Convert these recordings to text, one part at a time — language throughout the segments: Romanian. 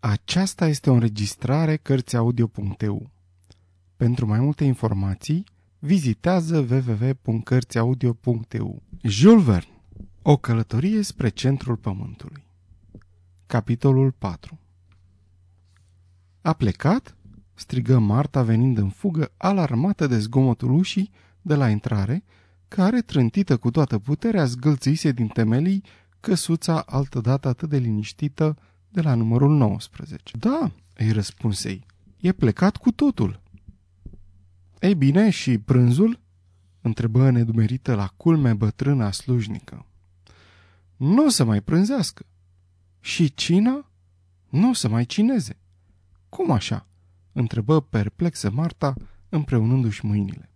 Aceasta este o înregistrare Cărțiaudio.eu. Pentru mai multe informații, vizitează www.cărțiaudio.eu. Jules Verne O călătorie spre centrul pământului Capitolul 4 A plecat? strigă Marta venind în fugă, alarmată de zgomotul ușii de la intrare, care, trântită cu toată puterea, zgâlțise din temelii căsuța altădată atât de liniștită de la numărul 19. Da, îi răspunsei, e plecat cu totul. Ei bine, și prânzul? întrebă nedumerită la culme bătrâna slujnică. Nu o să mai prânzească. Și cina? Nu o să mai cineze. Cum așa? întrebă perplexă Marta, împreunându-și mâinile.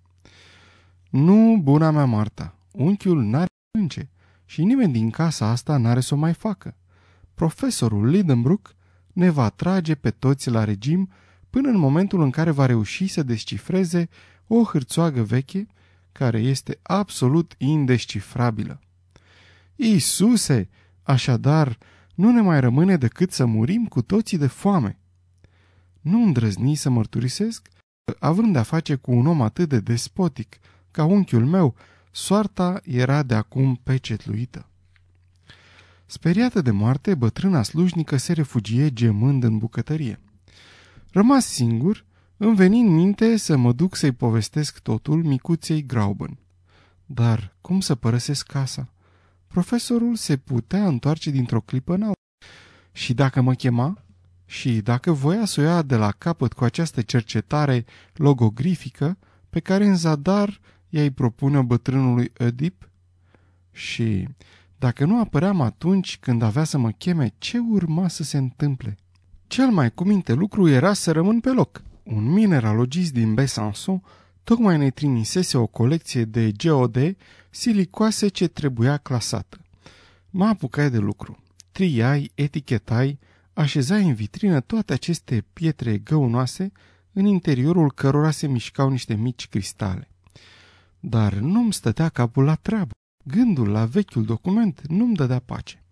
Nu, buna mea Marta, unchiul n-are înce și nimeni din casa asta n-are să o mai facă profesorul Lidenbrook ne va trage pe toți la regim până în momentul în care va reuși să descifreze o hârțoagă veche care este absolut indescifrabilă. Iisuse, așadar, nu ne mai rămâne decât să murim cu toții de foame. Nu îndrăzni să mărturisesc, având de-a face cu un om atât de despotic ca unchiul meu, soarta era de acum pecetluită. Speriată de moarte, bătrâna slujnică se refugie gemând în bucătărie. Rămas singur, îmi veni în minte să mă duc să-i povestesc totul micuței Grauben. Dar cum să părăsesc casa? Profesorul se putea întoarce dintr-o clipă în alta. Și dacă mă chema? Și dacă voia să o ia de la capăt cu această cercetare logogrifică pe care în zadar ea îi propune bătrânului Oedip? Și dacă nu apăream atunci când avea să mă cheme, ce urma să se întâmple? Cel mai cuminte lucru era să rămân pe loc. Un mineralogist din Besançon tocmai ne trimisese o colecție de GOD silicoase ce trebuia clasată. Mă apucai de lucru. Triai, etichetai, așezai în vitrină toate aceste pietre găunoase în interiorul cărora se mișcau niște mici cristale. Dar nu-mi stătea capul la treabă. Gândul la vechiul document nu-mi dădea pace.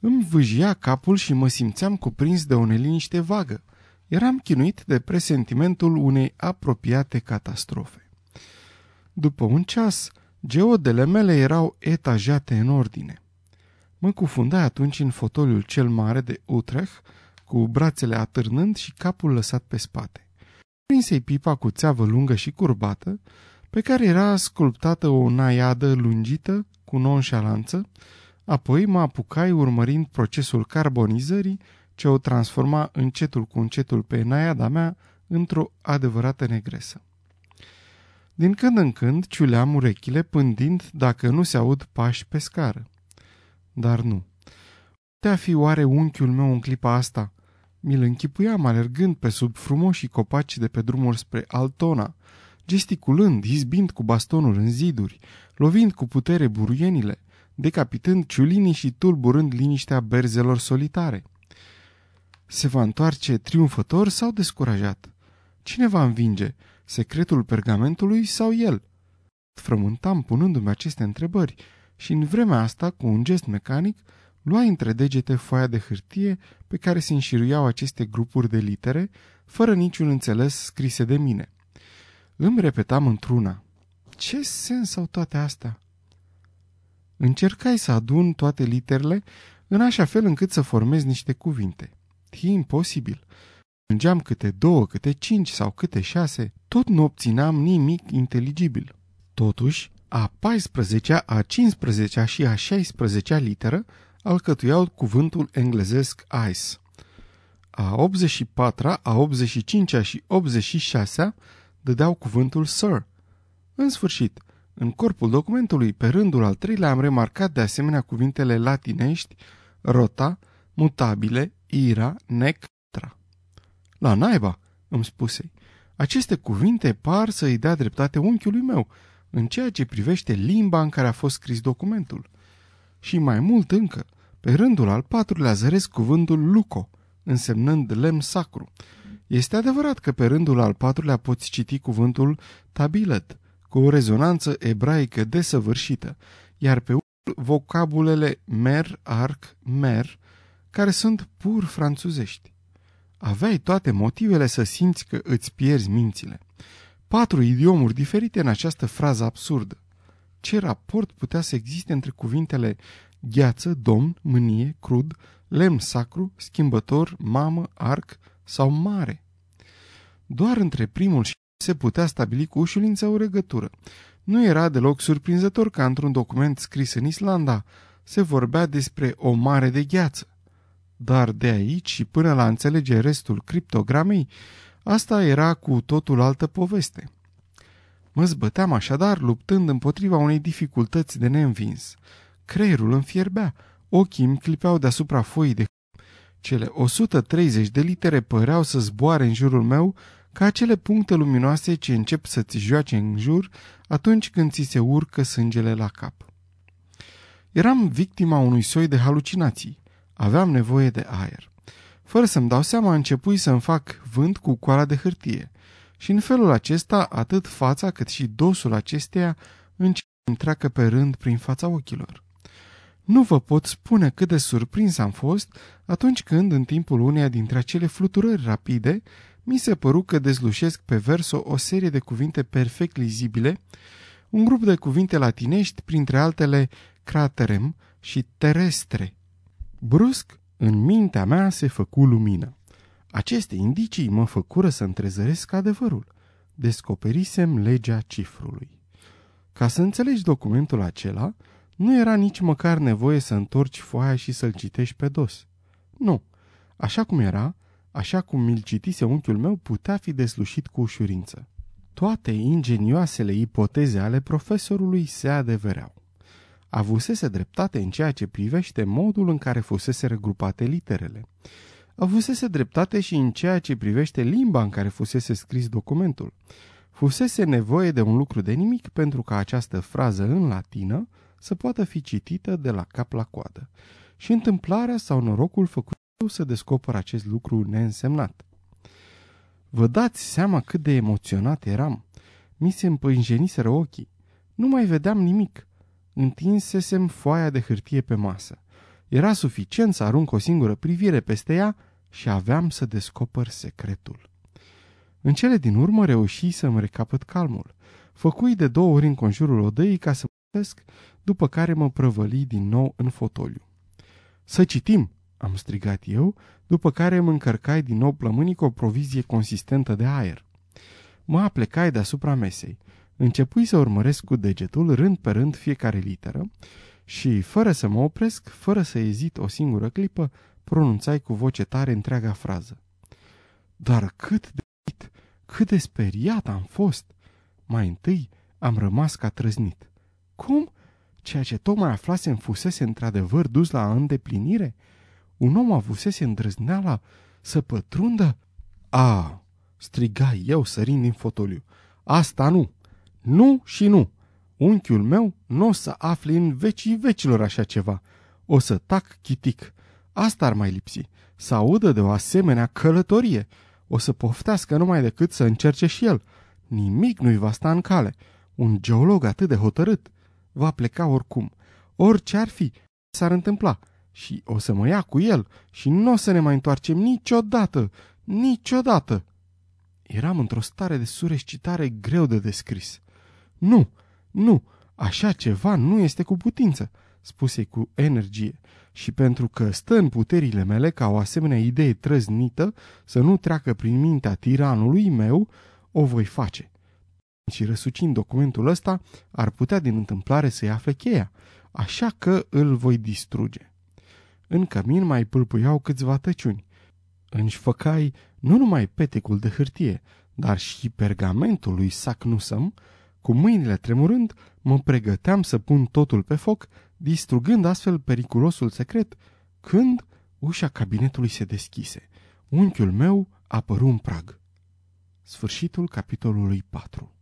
Îmi vâjia capul și mă simțeam cuprins de o neliniște vagă. Eram chinuit de presentimentul unei apropiate catastrofe. După un ceas, geodele mele erau etajate în ordine. Mă cufundai atunci în fotoliul cel mare de Utrecht, cu brațele atârnând și capul lăsat pe spate. Prinsei pipa cu țeavă lungă și curbată, pe care era sculptată o naiadă lungită cu nonșalanță, apoi mă apucai urmărind procesul carbonizării ce o transforma încetul cu încetul pe naiada mea într-o adevărată negresă. Din când în când ciuleam urechile pândind dacă nu se aud pași pe scară. Dar nu. Putea fi oare unchiul meu în clipa asta? Mi-l închipuiam alergând pe sub frumoșii copaci de pe drumul spre Altona, gesticulând, izbind cu bastonul în ziduri, lovind cu putere buruienile, decapitând ciulinii și tulburând liniștea berzelor solitare. Se va întoarce triumfător sau descurajat? Cine va învinge? Secretul pergamentului sau el? Frământam punându-mi aceste întrebări și în vremea asta, cu un gest mecanic, lua între degete foaia de hârtie pe care se înșiruiau aceste grupuri de litere, fără niciun înțeles scrise de mine. Îmi repetam într-una. Ce sens au toate astea? Încercai să adun toate literele în așa fel încât să formez niște cuvinte. E imposibil. Îngeam câte două, câte cinci sau câte șase, tot nu obțineam nimic inteligibil. Totuși, a 14-a, a 15-a și a 16-a literă alcătuiau cuvântul englezesc ice. A 84-a, a 85-a și 86-a dădeau cuvântul Sir. În sfârșit, în corpul documentului, pe rândul al treilea, am remarcat de asemenea cuvintele latinești rota, mutabile, ira, nec, tra. La naiba, îmi spuse, aceste cuvinte par să îi dea dreptate unchiului meu în ceea ce privește limba în care a fost scris documentul. Și mai mult încă, pe rândul al patrulea zăresc cuvântul luco, însemnând lemn sacru, este adevărat că pe rândul al patrulea poți citi cuvântul tabilet, cu o rezonanță ebraică desăvârșită, iar pe vocabulele mer, arc, mer, care sunt pur franțuzești. Aveai toate motivele să simți că îți pierzi mințile. Patru idiomuri diferite în această frază absurdă. Ce raport putea să existe între cuvintele gheață, domn, mânie, crud, lemn sacru, schimbător, mamă, arc sau mare? Doar între primul și se putea stabili cu ușurință o regătură. Nu era deloc surprinzător ca într-un document scris în Islanda se vorbea despre o mare de gheață. Dar de aici și până la înțelege restul criptogramei, asta era cu totul altă poveste. Mă zbăteam așadar luptând împotriva unei dificultăți de neînvins. Creierul îmi fierbea, ochii îmi clipeau deasupra foii de cele 130 de litere păreau să zboare în jurul meu ca acele puncte luminoase ce încep să-ți joace în jur atunci când ți se urcă sângele la cap. Eram victima unui soi de halucinații. Aveam nevoie de aer. Fără să-mi dau seama, începui să-mi fac vânt cu coala de hârtie. Și în felul acesta, atât fața cât și dosul acesteia încep să treacă pe rând prin fața ochilor. Nu vă pot spune cât de surprins am fost atunci când, în timpul uneia dintre acele fluturări rapide, mi se păru că dezlușesc pe verso o serie de cuvinte perfect lizibile, un grup de cuvinte latinești, printre altele craterem și terestre. Brusc, în mintea mea se făcu lumină. Aceste indicii mă făcură să întrezăresc adevărul. Descoperisem legea cifrului. Ca să înțelegi documentul acela, nu era nici măcar nevoie să întorci foaia și să-l citești pe dos. Nu, așa cum era, așa cum mi-l citise unchiul meu, putea fi deslușit cu ușurință. Toate ingenioasele ipoteze ale profesorului se adevereau. Avusese dreptate în ceea ce privește modul în care fusese regrupate literele. Avusese dreptate și în ceea ce privește limba în care fusese scris documentul. Fusese nevoie de un lucru de nimic pentru ca această frază în latină să poată fi citită de la cap la coadă. Și întâmplarea sau norocul făcut să descoper acest lucru neînsemnat. Vă dați seama cât de emoționat eram. Mi se împânjeniseră ochii. Nu mai vedeam nimic. Întinsesem foaia de hârtie pe masă. Era suficient să arunc o singură privire peste ea și aveam să descoper secretul. În cele din urmă reuși să-mi recapăt calmul. Făcui de două ori în conjurul odăii ca să mă după care mă prăvăli din nou în fotoliu. Să citim!" am strigat eu, după care îmi încărcai din nou plămânii cu o provizie consistentă de aer. Mă aplecai deasupra mesei. Începui să urmăresc cu degetul, rând pe rând, fiecare literă și, fără să mă opresc, fără să ezit o singură clipă, pronunțai cu voce tare întreaga frază. Dar cât de cât de speriat am fost! Mai întâi am rămas ca trăznit. Cum? Ceea ce tocmai aflasem fusese într-adevăr dus la îndeplinire? Un om avusese îndrăzneala să pătrundă? A, striga eu sărind din fotoliu. Asta nu! Nu și nu! Unchiul meu nu o să afle în vecii vecilor așa ceva. O să tac chitic. Asta ar mai lipsi. Să audă de o asemenea călătorie. O să poftească numai decât să încerce și el. Nimic nu-i va sta în cale. Un geolog atât de hotărât va pleca oricum. Orice ar fi, s-ar întâmpla. Și o să mă ia cu el și nu o să ne mai întoarcem niciodată, niciodată. Eram într-o stare de surescitare greu de descris. Nu, nu, așa ceva nu este cu putință, spuse cu energie, și pentru că stă în puterile mele ca o asemenea idee trăznită să nu treacă prin mintea tiranului meu, o voi face. Și răsucind documentul ăsta, ar putea din întâmplare să-i afle cheia, așa că îl voi distruge. În cămin mai pâlpâiau câțiva tăciuni. Înșfăcai nu numai petecul de hârtie, dar și pergamentul lui Sacnusăm, cu mâinile tremurând, mă pregăteam să pun totul pe foc, distrugând astfel periculosul secret, când ușa cabinetului se deschise. Unchiul meu apăru în prag. Sfârșitul capitolului 4